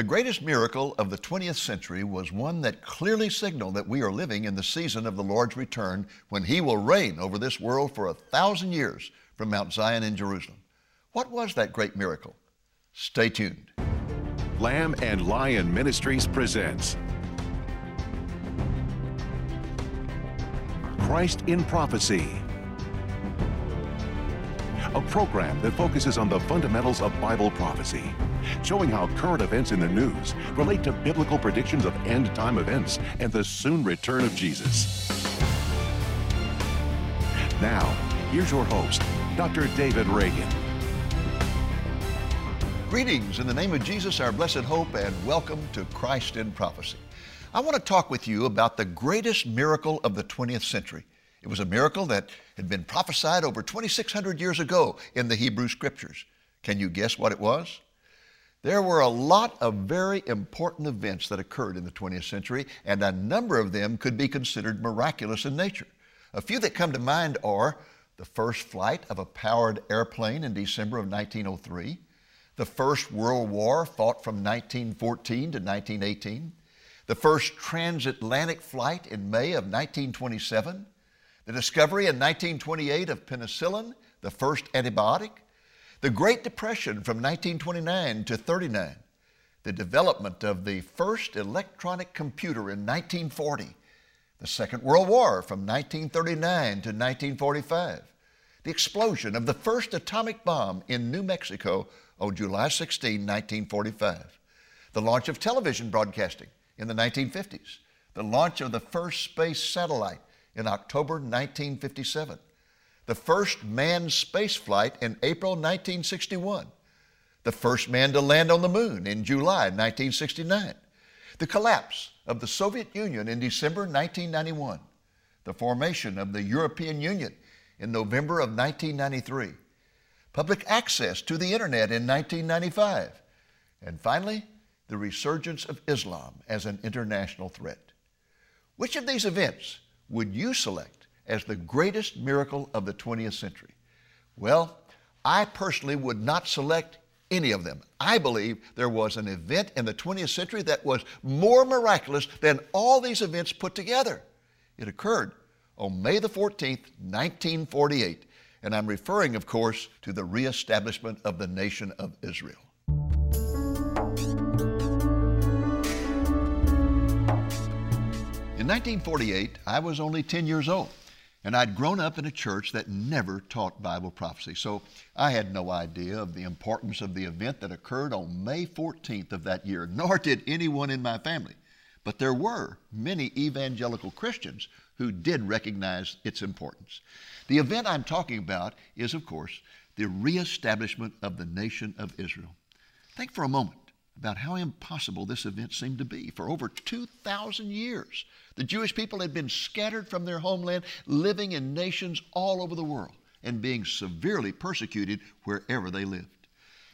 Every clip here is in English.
The greatest miracle of the 20th century was one that clearly signaled that we are living in the season of the Lord's return when He will reign over this world for a thousand years from Mount Zion in Jerusalem. What was that great miracle? Stay tuned. Lamb and Lion Ministries presents Christ in Prophecy a program that focuses on the fundamentals of Bible prophecy, showing how current events in the news relate to biblical predictions of end time events and the soon return of Jesus. Now, here's your host, Dr. David Reagan. Greetings in the name of Jesus, our blessed hope, and welcome to Christ in Prophecy. I want to talk with you about the greatest miracle of the 20th century. It was a miracle that had been prophesied over 2,600 years ago in the Hebrew Scriptures. Can you guess what it was? There were a lot of very important events that occurred in the 20th century, and a number of them could be considered miraculous in nature. A few that come to mind are the first flight of a powered airplane in December of 1903, the First World War fought from 1914 to 1918, the first transatlantic flight in May of 1927, the discovery in 1928 of penicillin, the first antibiotic, the Great Depression from 1929 to 39, the development of the first electronic computer in 1940, the Second World War from 1939 to 1945, the explosion of the first atomic bomb in New Mexico on July 16, 1945, the launch of television broadcasting in the 1950s, the launch of the first space satellite in October 1957, the first manned space flight in April 1961, the first man to land on the moon in July 1969, the collapse of the Soviet Union in December 1991, the formation of the European Union in November of 1993, public access to the internet in 1995, and finally, the resurgence of Islam as an international threat. Which of these events would you select as the greatest miracle of the 20th century? Well, I personally would not select any of them. I believe there was an event in the 20th century that was more miraculous than all these events put together. It occurred on May the 14th, 1948, and I'm referring, of course, to the reestablishment of the nation of Israel. In 1948, I was only 10 years old, and I'd grown up in a church that never taught Bible prophecy. So I had no idea of the importance of the event that occurred on May 14th of that year, nor did anyone in my family. But there were many evangelical Christians who did recognize its importance. The event I'm talking about is, of course, the reestablishment of the nation of Israel. Think for a moment about how impossible this event seemed to be. For over 2,000 years, the Jewish people had been scattered from their homeland, living in nations all over the world, and being severely persecuted wherever they lived.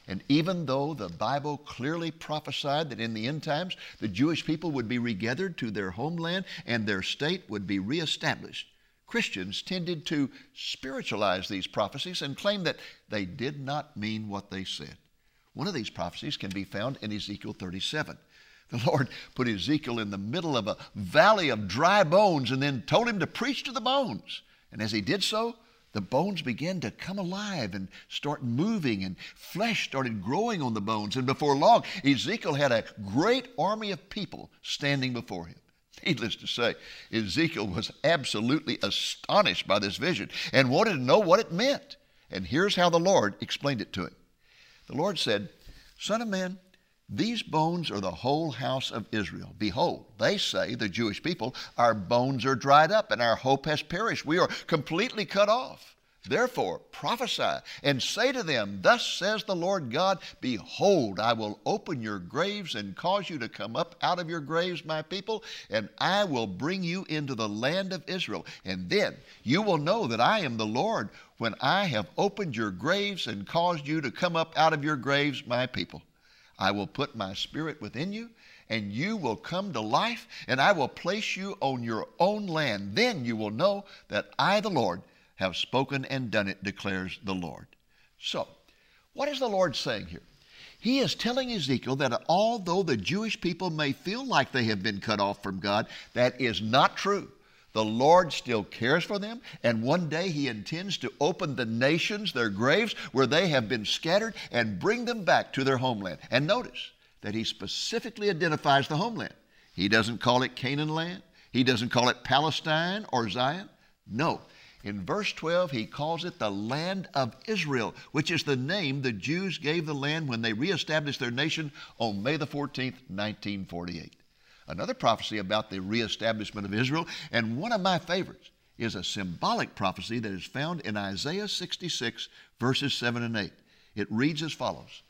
And even though the Bible clearly prophesied that in the end times the Jewish people would be regathered to their homeland and their state would be reestablished, Christians tended to spiritualize these prophecies and claim that they did not mean what they said. One of these prophecies can be found in Ezekiel 37. The Lord put Ezekiel in the middle of a valley of dry bones and then told him to preach to the bones. And as he did so, the bones began to come alive and start moving, and flesh started growing on the bones. And before long, Ezekiel had a great army of people standing before him. Needless to say, Ezekiel was absolutely astonished by this vision and wanted to know what it meant. And here's how the Lord explained it to him. The Lord said, Son of man, these bones are the whole house of Israel. Behold, they say, the Jewish people, our bones are dried up and our hope has perished. We are completely cut off. Therefore, prophesy and say to them, Thus says the Lord God, Behold, I will open your graves and cause you to come up out of your graves, my people, and I will bring you into the land of Israel. And then you will know that I am the Lord when I have opened your graves and caused you to come up out of your graves, my people. I will put my spirit within you, and you will come to life, and I will place you on your own land. Then you will know that I, the Lord, have spoken and done it, declares the Lord. So, what is the Lord saying here? He is telling Ezekiel that although the Jewish people may feel like they have been cut off from God, that is not true. The Lord still cares for them, and one day He intends to open the nations, their graves, where they have been scattered, and bring them back to their homeland. And notice that He specifically identifies the homeland. He doesn't call it Canaan land, He doesn't call it Palestine or Zion. No. In verse 12, he calls it the land of Israel, which is the name the Jews gave the land when they reestablished their nation on May the 14th, 1948 another prophecy about the reestablishment of Israel, and one of my favorites is a symbolic prophecy that is found in Isaiah 66, verses 7 and 8. It reads as follows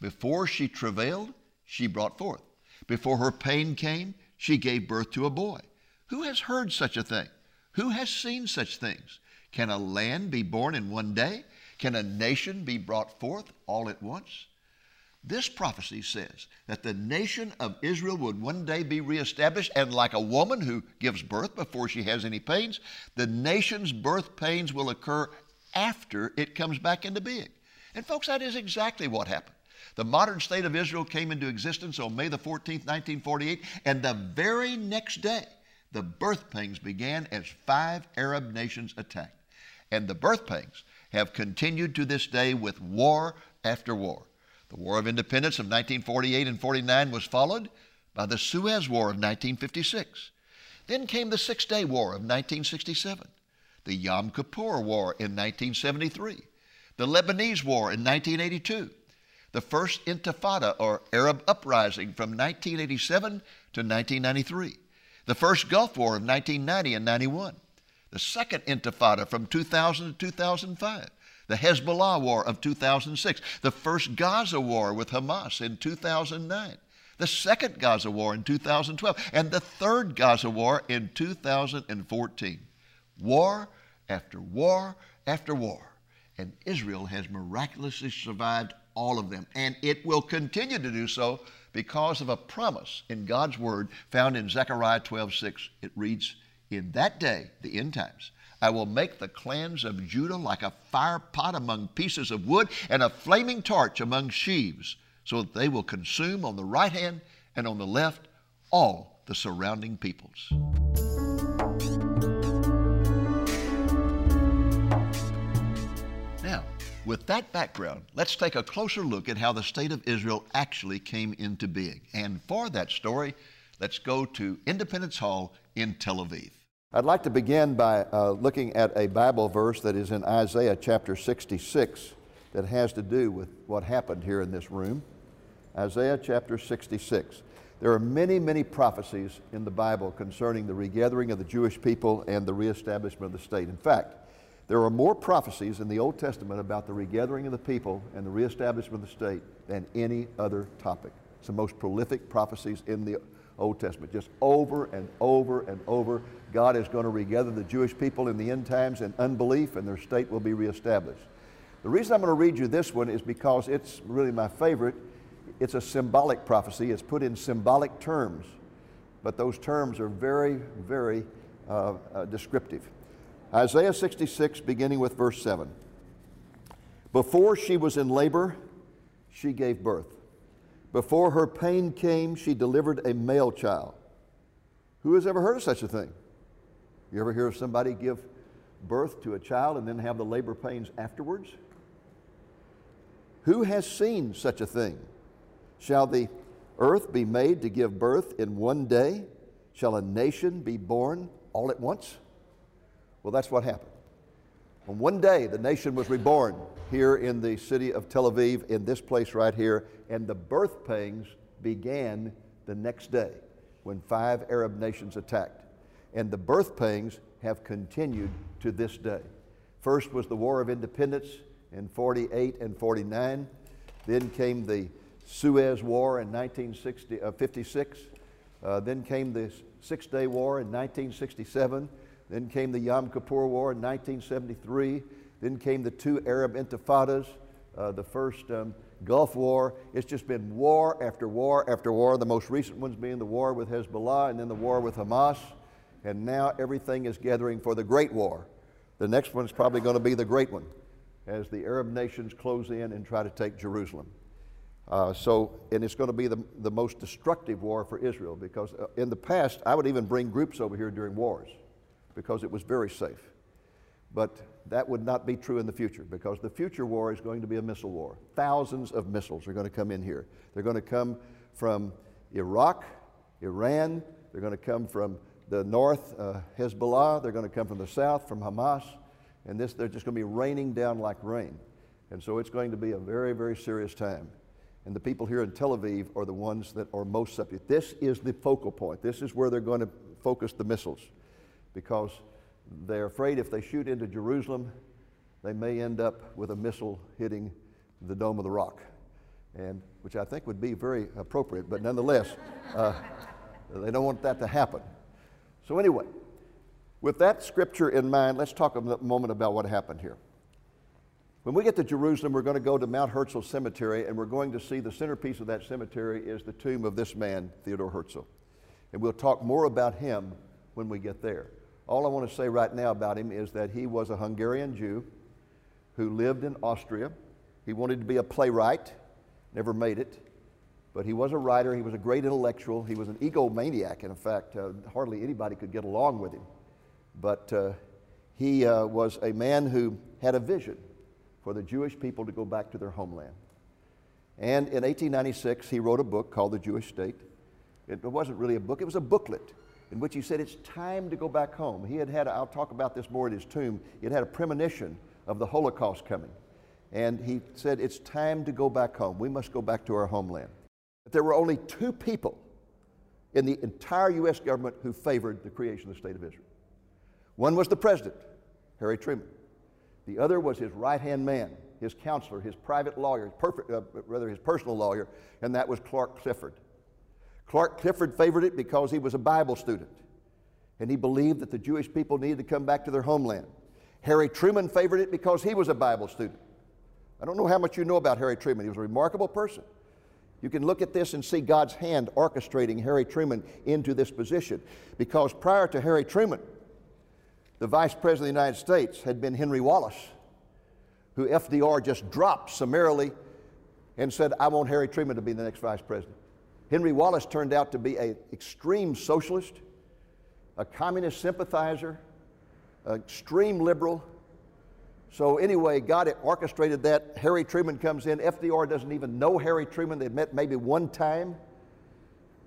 Before she travailed, she brought forth. Before her pain came, she gave birth to a boy. Who has heard such a thing? Who has seen such things? Can a land be born in one day? Can a nation be brought forth all at once? This prophecy says that the nation of Israel would one day be reestablished, and like a woman who gives birth before she has any pains, the nation's birth pains will occur after it comes back into being. And, folks, that is exactly what happened. The modern state of Israel came into existence on May the 14th, 1948, and the very next day, the birth pains began as five Arab nations attacked. And the birth pains have continued to this day with war after war. The War of Independence of 1948 and 49 was followed by the Suez War of 1956. Then came the Six Day War of 1967, the Yom Kippur War in 1973, the Lebanese War in 1982, the First Intifada or Arab Uprising from 1987 to 1993, the First Gulf War of 1990 and 91, the Second Intifada from 2000 to 2005, the Hezbollah War of 2006, the first Gaza War with Hamas in 2009, the second Gaza War in 2012, and the third Gaza War in 2014. War after war after war. And Israel has miraculously survived all of them. And it will continue to do so because of a promise in God's Word found in Zechariah 12 6. It reads, In that day, the end times, I will make the clans of Judah like a fire pot among pieces of wood and a flaming torch among sheaves, so that they will consume on the right hand and on the left all the surrounding peoples. Now, with that background, let's take a closer look at how the state of Israel actually came into being. And for that story, let's go to Independence Hall in Tel Aviv. I'd like to begin by uh, looking at a Bible verse that is in Isaiah chapter 66 that has to do with what happened here in this room. Isaiah chapter 66. There are many, many prophecies in the Bible concerning the regathering of the Jewish people and the reestablishment of the state. In fact, there are more prophecies in the Old Testament about the regathering of the people and the reestablishment of the state than any other topic. It's the most prolific prophecies in the Old Testament. Just over and over and over, God is going to regather the Jewish people in the end times in unbelief, and their state will be reestablished. The reason I'm going to read you this one is because it's really my favorite. It's a symbolic prophecy, it's put in symbolic terms, but those terms are very, very uh, uh, descriptive. Isaiah 66, beginning with verse 7. Before she was in labor, she gave birth. Before her pain came, she delivered a male child. Who has ever heard of such a thing? You ever hear of somebody give birth to a child and then have the labor pains afterwards? Who has seen such a thing? Shall the earth be made to give birth in one day? Shall a nation be born all at once? Well, that's what happened. On one day, the nation was reborn here in the city of Tel Aviv, in this place right here, and the birth pangs began the next day when five Arab nations attacked. And the birth pangs have continued to this day. First was the War of Independence in 48 and 49. Then came the Suez War in 1956. Uh, uh, then came the Six Day War in 1967. Then came the Yom Kippur War in 1973. Then came the two Arab intifadas, uh, the first um, Gulf War. It's just been war after war after war. The most recent ones being the war with Hezbollah and then the war with Hamas. And now everything is gathering for the Great War. The next one is probably going to be the great one as the Arab nations close in and try to take Jerusalem. Uh, so, and it's going to be the, the most destructive war for Israel because uh, in the past, I would even bring groups over here during wars because it was very safe. But that would not be true in the future because the future war is going to be a missile war. Thousands of missiles are going to come in here. They're going to come from Iraq, Iran, they're going to come from the north, uh, Hezbollah, they're going to come from the south, from Hamas, and this, they're just going to be raining down like rain. And so it's going to be a very, very serious time. And the people here in Tel Aviv are the ones that are most subject. This is the focal point. This is where they're going to focus the missiles because they're afraid if they shoot into Jerusalem, they may end up with a missile hitting the Dome of the Rock, and, which I think would be very appropriate, but nonetheless, uh, they don't want that to happen. So, anyway, with that scripture in mind, let's talk a moment about what happened here. When we get to Jerusalem, we're going to go to Mount Herzl Cemetery, and we're going to see the centerpiece of that cemetery is the tomb of this man, Theodore Herzl. And we'll talk more about him when we get there. All I want to say right now about him is that he was a Hungarian Jew who lived in Austria. He wanted to be a playwright, never made it, but he was a writer. He was a great intellectual. He was an egomaniac. In fact, uh, hardly anybody could get along with him. But uh, he uh, was a man who had a vision for the Jewish people to go back to their homeland. And in 1896, he wrote a book called The Jewish State. It wasn't really a book, it was a booklet in which he said it's time to go back home. He had had, I'll talk about this more at his tomb, he had had a premonition of the Holocaust coming. And he said, It's time to go back home. We must go back to our homeland. But there were only two people in the entire U.S. government who favored the creation of the state of Israel. One was the president, Harry Truman. The other was his right hand man, his counselor, his private lawyer, perfect, uh, rather his personal lawyer, and that was Clark Clifford. Clark Clifford favored it because he was a Bible student and he believed that the Jewish people needed to come back to their homeland. Harry Truman favored it because he was a Bible student. I don't know how much you know about Harry Truman. He was a remarkable person. You can look at this and see God's hand orchestrating Harry Truman into this position because prior to Harry Truman, the Vice President of the United States had been Henry Wallace, who FDR just dropped summarily and said, I want Harry Truman to be the next Vice President. Henry Wallace turned out to be an extreme socialist, a communist sympathizer, an extreme liberal. So, anyway, God orchestrated that. Harry Truman comes in. FDR doesn't even know Harry Truman. They'd met maybe one time.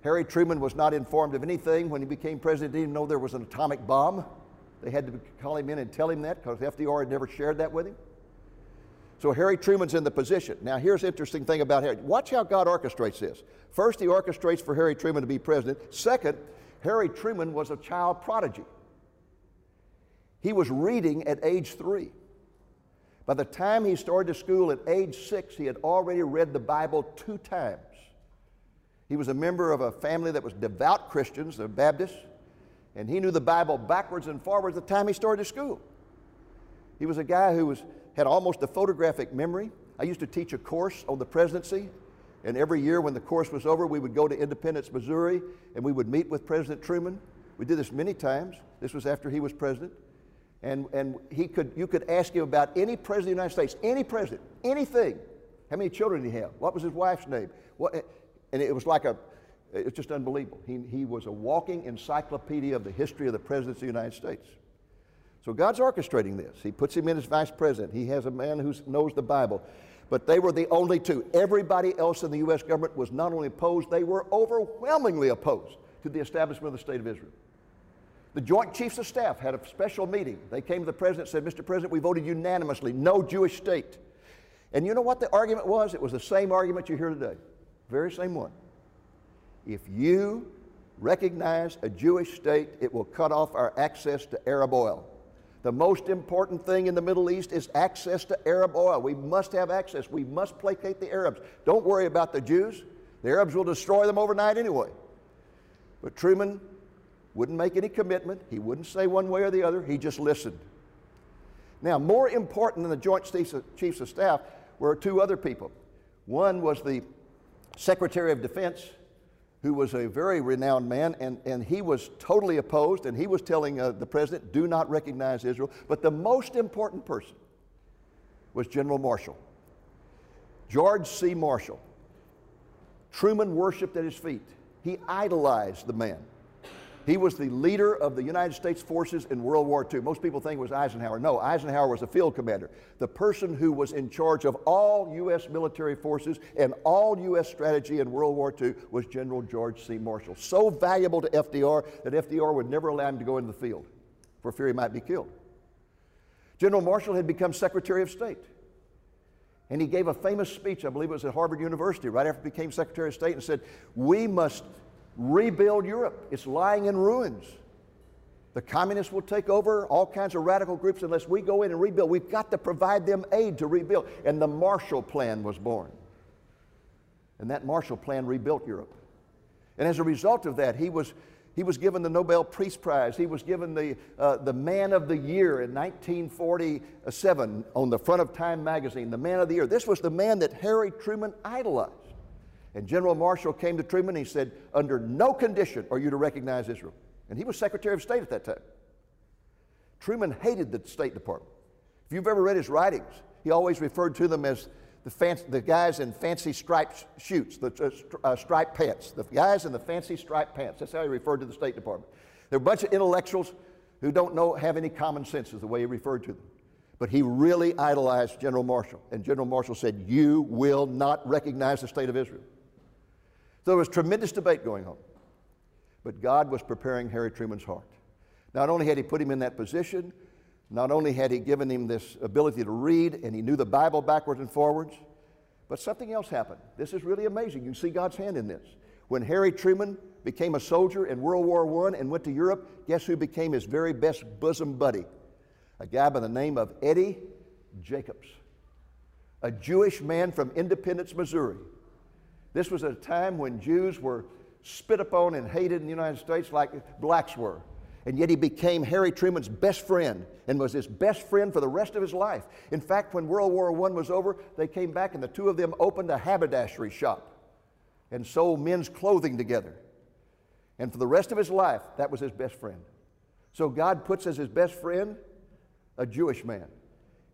Harry Truman was not informed of anything when he became president. He didn't know there was an atomic bomb. They had to call him in and tell him that because FDR had never shared that with him. So Harry Truman's in the position. Now, here's the interesting thing about Harry. Watch how God orchestrates this. First, he orchestrates for Harry Truman to be president. Second, Harry Truman was a child prodigy. He was reading at age three. By the time he started school at age six, he had already read the Bible two times. He was a member of a family that was devout Christians, the Baptists, and he knew the Bible backwards and forwards the time he started school. He was a guy who was had almost a photographic memory. I used to teach a course on the presidency, and every year when the course was over, we would go to Independence, Missouri, and we would meet with President Truman. We did this many times. This was after he was president. And, and he could, you could ask him about any president of the United States, any president, anything. How many children did he have? What was his wife's name? What, and it was like a, it was just unbelievable. He, he was a walking encyclopedia of the history of the presidents of the United States. So God's orchestrating this. He puts him in as vice president. He has a man who knows the Bible. But they were the only two. Everybody else in the U.S. government was not only opposed, they were overwhelmingly opposed to the establishment of the State of Israel. The Joint Chiefs of Staff had a special meeting. They came to the president and said, Mr. President, we voted unanimously, no Jewish state. And you know what the argument was? It was the same argument you hear today. Very same one. If you recognize a Jewish state, it will cut off our access to Arab oil. The most important thing in the Middle East is access to Arab oil. We must have access. We must placate the Arabs. Don't worry about the Jews. The Arabs will destroy them overnight anyway. But Truman wouldn't make any commitment. He wouldn't say one way or the other. He just listened. Now, more important than the Joint Chiefs of Staff were two other people. One was the Secretary of Defense, who was a very renowned man, and, and he was totally opposed, and he was telling uh, the president, do not recognize Israel. But the most important person was General Marshall. George C. Marshall. Truman worshiped at his feet. He idolized the man. He was the leader of the United States forces in World War II. Most people think it was Eisenhower. No, Eisenhower was a field commander, the person who was in charge of all U.S. military forces and all U.S. strategy in World War II was General George C. Marshall. So valuable to FDR that FDR would never allow him to go into the field for fear he might be killed. General Marshall had become Secretary of State. And he gave a famous speech, I believe it was at Harvard University, right after he became Secretary of State, and said, We must rebuild Europe. It's lying in ruins. The communists will take over all kinds of radical groups unless we go in and rebuild. We've got to provide them aid to rebuild. And the Marshall Plan was born. And that Marshall Plan rebuilt Europe. And as a result of that, he was, he was given the Nobel Peace Prize. He was given the, uh, the Man of the Year in 1947 on the front of Time magazine, the Man of the Year. This was the man that Harry Truman idolized. And General Marshall came to Truman and he said, Under no condition are you to recognize Israel. And he was Secretary of State at that time. Truman hated the State Department. If you've ever read his writings, he always referred to them as the, the guys in fancy striped shoots, the uh, uh, striped pants, the guys in the fancy striped pants. That's how he referred to the State Department. They're a bunch of intellectuals who don't know, have any common sense, is the way he referred to them. But he really idolized General Marshall. And General Marshall said, You will not recognize the State of Israel. So there was tremendous debate going on. But God was preparing Harry Truman's heart. Not only had He put him in that position, not only had He given him this ability to read and he knew the Bible backwards and forwards, but something else happened. This is really amazing. You can see God's hand in this. When Harry Truman became a soldier in World War I and went to Europe, guess who became his very best bosom buddy? A guy by the name of Eddie Jacobs, a Jewish man from Independence, Missouri this was a time when Jews were spit upon and hated in the United States like blacks were. And yet he became Harry Truman's best friend and was his best friend for the rest of his life. In fact, when World War I was over, they came back and the two of them opened a haberdashery shop and sold men's clothing together. And for the rest of his life, that was his best friend. So God puts as his best friend a Jewish man.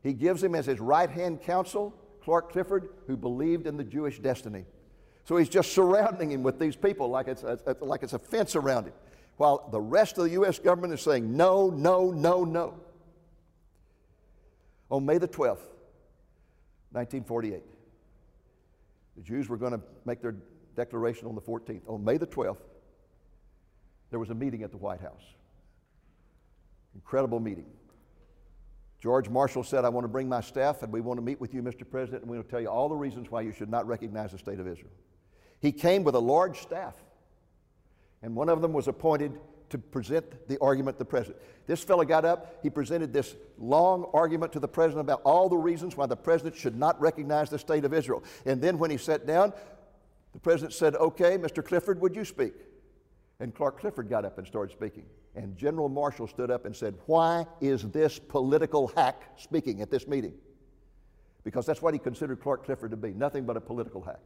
He gives him as his right hand counsel Clark Clifford, who believed in the Jewish destiny. So he's just surrounding him with these people like it's, a, like it's a fence around him, while the rest of the U.S. government is saying no, no, no, no. On May the 12th, 1948, the Jews were going to make their declaration on the 14th. On May the 12th, there was a meeting at the White House. Incredible meeting. George Marshall said, I want to bring my staff and we want to meet with you, Mr. President, and we will tell you all the reasons why you should not recognize the state of Israel. He came with a large staff, and one of them was appointed to present the argument to the president. This fellow got up, he presented this long argument to the president about all the reasons why the president should not recognize the state of Israel. And then when he sat down, the president said, Okay, Mr. Clifford, would you speak? And Clark Clifford got up and started speaking. And General Marshall stood up and said, Why is this political hack speaking at this meeting? Because that's what he considered Clark Clifford to be nothing but a political hack.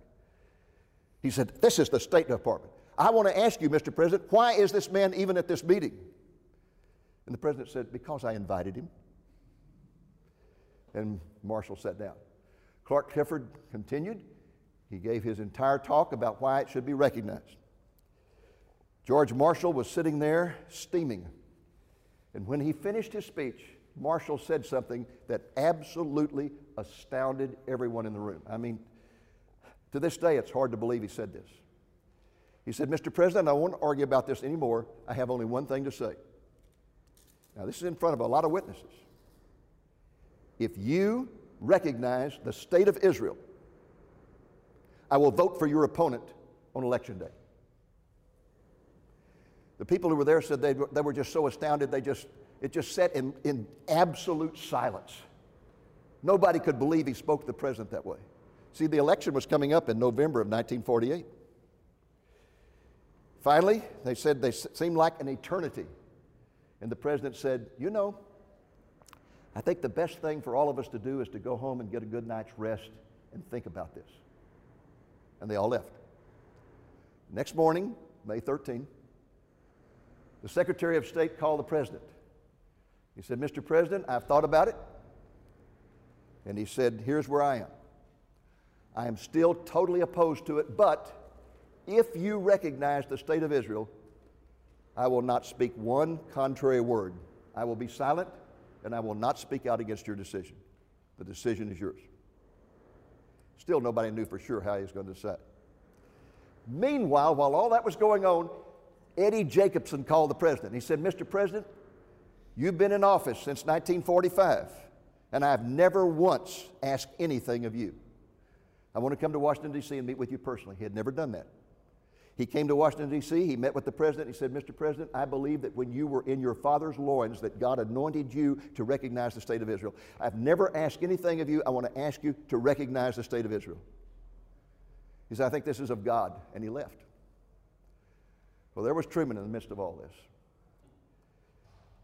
He said, This is the State Department. I want to ask you, Mr. President, why is this man even at this meeting? And the president said, Because I invited him. And Marshall sat down. Clark Clifford continued. He gave his entire talk about why it should be recognized. George Marshall was sitting there steaming. And when he finished his speech, Marshall said something that absolutely astounded everyone in the room. I mean, to this day, it's hard to believe he said this. He said, Mr. President, I won't argue about this anymore. I have only one thing to say. Now, this is in front of a lot of witnesses. If you recognize the state of Israel, I will vote for your opponent on election day. The people who were there said they, they were just so astounded, they just, it just sat in, in absolute silence. Nobody could believe he spoke to the president that way. See, the election was coming up in November of 1948. Finally, they said they seemed like an eternity. And the president said, You know, I think the best thing for all of us to do is to go home and get a good night's rest and think about this. And they all left. Next morning, May 13, the Secretary of State called the president. He said, Mr. President, I've thought about it. And he said, Here's where I am. I am still totally opposed to it, but if you recognize the state of Israel, I will not speak one contrary word. I will be silent and I will not speak out against your decision. The decision is yours. Still, nobody knew for sure how he was going to decide. Meanwhile, while all that was going on, Eddie Jacobson called the president. He said, Mr. President, you've been in office since 1945, and I've never once asked anything of you. I want to come to Washington, D.C. and meet with you personally. He had never done that. He came to Washington, D.C., he met with the president. He said, Mr. President, I believe that when you were in your father's loins, that God anointed you to recognize the state of Israel. I've never asked anything of you. I want to ask you to recognize the state of Israel. He said, I think this is of God. And he left. Well, there was Truman in the midst of all this.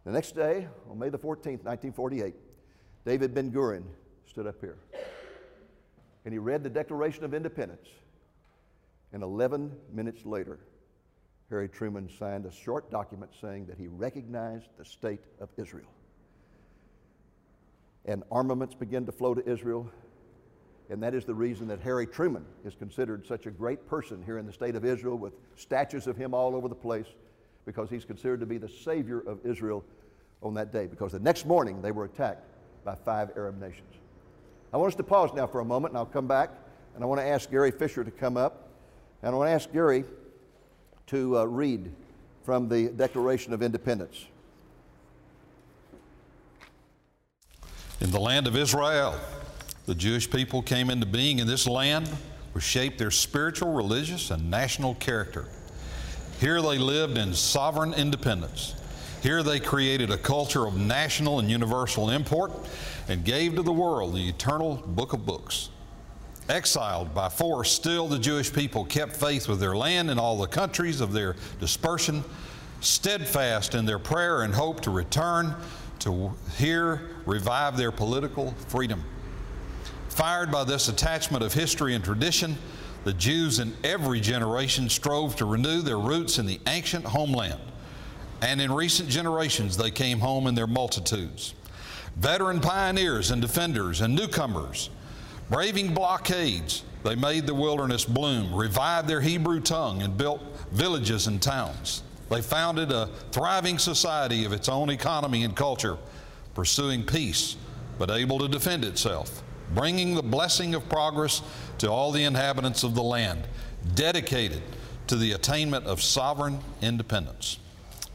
The next day, on May the 14th, 1948, David Ben Gurion stood up here. And he read the Declaration of Independence. And 11 minutes later, Harry Truman signed a short document saying that he recognized the state of Israel. And armaments began to flow to Israel. And that is the reason that Harry Truman is considered such a great person here in the state of Israel with statues of him all over the place because he's considered to be the savior of Israel on that day. Because the next morning they were attacked by five Arab nations. I want us to pause now for a moment and I'll come back and I want to ask Gary Fisher to come up. And I want to ask Gary to uh, read from the Declaration of Independence. In the land of Israel, the Jewish people came into being in this land, which shaped their spiritual, religious, and national character. Here they lived in sovereign independence. Here they created a culture of national and universal import and gave to the world the eternal book of books. Exiled by force, still the Jewish people kept faith with their land and all the countries of their dispersion, steadfast in their prayer and hope to return to here revive their political freedom. Fired by this attachment of history and tradition, the Jews in every generation strove to renew their roots in the ancient homeland. And in recent generations, they came home in their multitudes. Veteran pioneers and defenders and newcomers Braving blockades, they made the wilderness bloom, revived their Hebrew tongue, and built villages and towns. They founded a thriving society of its own economy and culture, pursuing peace, but able to defend itself, bringing the blessing of progress to all the inhabitants of the land, dedicated to the attainment of sovereign independence.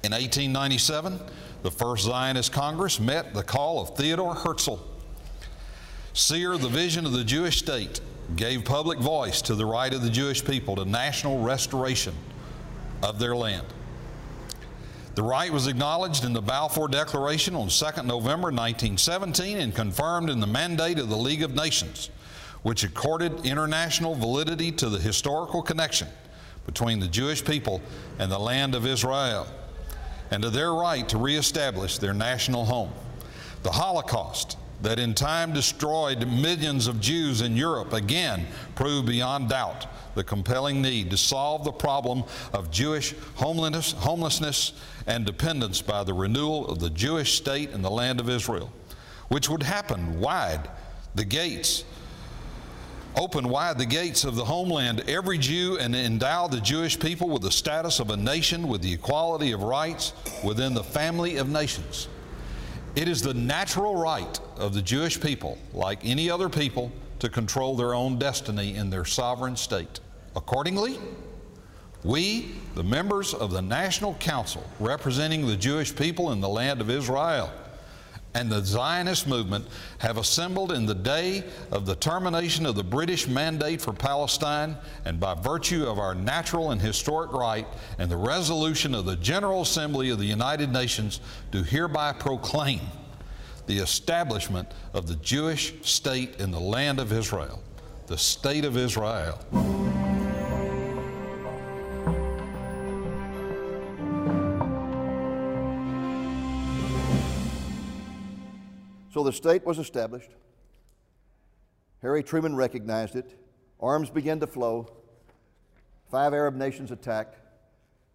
In 1897, the First Zionist Congress met the call of Theodore Herzl Seer, the vision of the Jewish state, gave public voice to the right of the Jewish people to national restoration of their land. The right was acknowledged in the Balfour Declaration on 2 November 1917 and confirmed in the mandate of the League of Nations, which accorded international validity to the historical connection between the Jewish people and the land of Israel and to their right to reestablish their national home. The Holocaust that in time destroyed millions of Jews in Europe again proved beyond doubt the compelling need to solve the problem of Jewish homelessness, homelessness and dependence by the renewal of the Jewish state in the land of Israel, which would happen wide the gates open wide the gates of the homeland every Jew and endow the Jewish people with the status of a nation with the equality of rights within the family of nations. It is the natural right of the Jewish people, like any other people, to control their own destiny in their sovereign state. Accordingly, we, the members of the National Council representing the Jewish people in the land of Israel, and the Zionist movement have assembled in the day of the termination of the British mandate for Palestine and by virtue of our natural and historic right and the resolution of the General Assembly of the United Nations do hereby proclaim the establishment of the Jewish state in the land of Israel, the state of Israel. The state was established. Harry Truman recognized it. Arms began to flow. Five Arab nations attacked,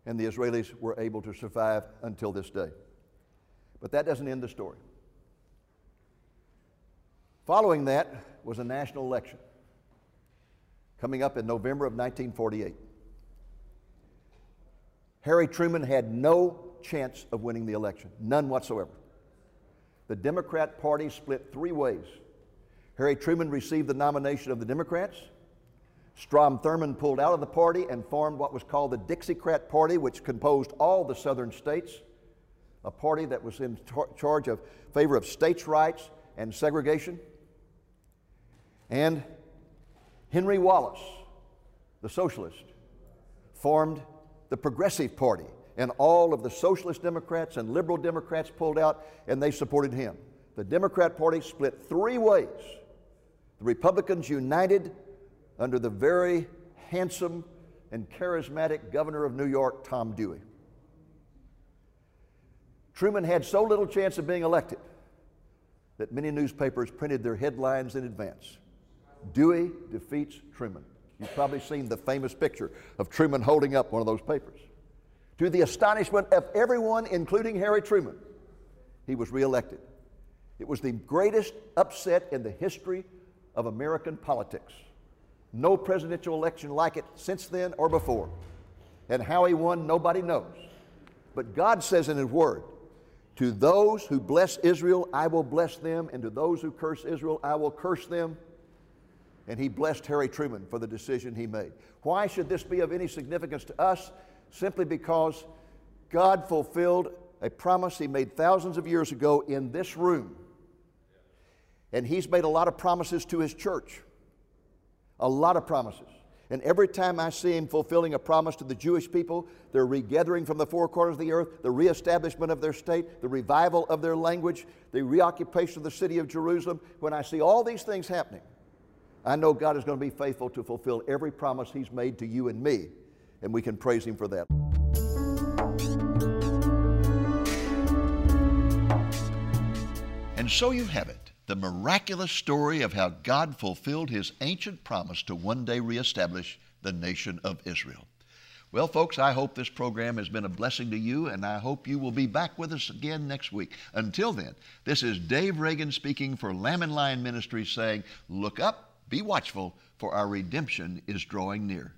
and the Israelis were able to survive until this day. But that doesn't end the story. Following that was a national election coming up in November of 1948. Harry Truman had no chance of winning the election, none whatsoever. The Democrat Party split three ways. Harry Truman received the nomination of the Democrats. Strom Thurmond pulled out of the party and formed what was called the Dixiecrat Party, which composed all the southern states, a party that was in charge of favor of states' rights and segregation. And Henry Wallace, the socialist, formed the Progressive Party, and all of the socialist Democrats and liberal Democrats pulled out and they supported him. The Democrat Party split three ways. The Republicans united under the very handsome and charismatic governor of New York, Tom Dewey. Truman had so little chance of being elected that many newspapers printed their headlines in advance. Dewey defeats Truman. You've probably seen the famous picture of Truman holding up one of those papers. To the astonishment of everyone, including Harry Truman, he was reelected. It was the greatest upset in the history of American politics. No presidential election like it since then or before. And how he won, nobody knows. But God says in His Word, To those who bless Israel, I will bless them, and to those who curse Israel, I will curse them. And He blessed Harry Truman for the decision he made. Why should this be of any significance to us? Simply because God fulfilled a promise He made thousands of years ago in this room. And He's made a lot of promises to His church. A lot of promises. And every time I see him fulfilling a promise to the Jewish people, their regathering from the four corners of the earth, the reestablishment of their state, the revival of their language, the reoccupation of the city of Jerusalem, when I see all these things happening, I know God is going to be faithful to fulfill every promise He's made to you and me, and we can praise Him for that. And so you have it the miraculous story of how God fulfilled His ancient promise to one day reestablish the nation of Israel. Well, folks, I hope this program has been a blessing to you, and I hope you will be back with us again next week. Until then, this is Dave Reagan speaking for Lamb and Lion Ministries saying, Look up, be watchful, for our redemption is drawing near.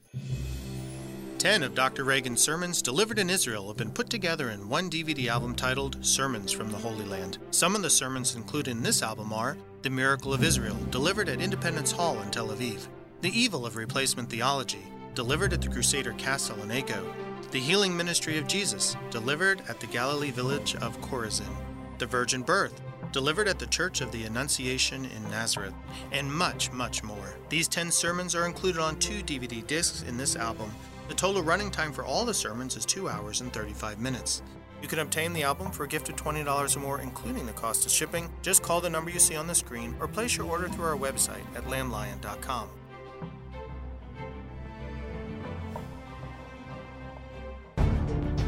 Ten of Dr. Reagan's sermons delivered in Israel have been put together in one DVD album titled Sermons from the Holy Land. Some of the sermons included in this album are The Miracle of Israel, delivered at Independence Hall in Tel Aviv, The Evil of Replacement Theology, delivered at the Crusader Castle in Akko, The Healing Ministry of Jesus, delivered at the Galilee village of Chorazin, The Virgin Birth, delivered at the Church of the Annunciation in Nazareth, and much, much more. These 10 sermons are included on two DVD discs in this album. The total running time for all the sermons is 2 hours and 35 minutes. You can obtain the album for a gift of $20 or more, including the cost of shipping. Just call the number you see on the screen or place your order through our website at lamblion.com.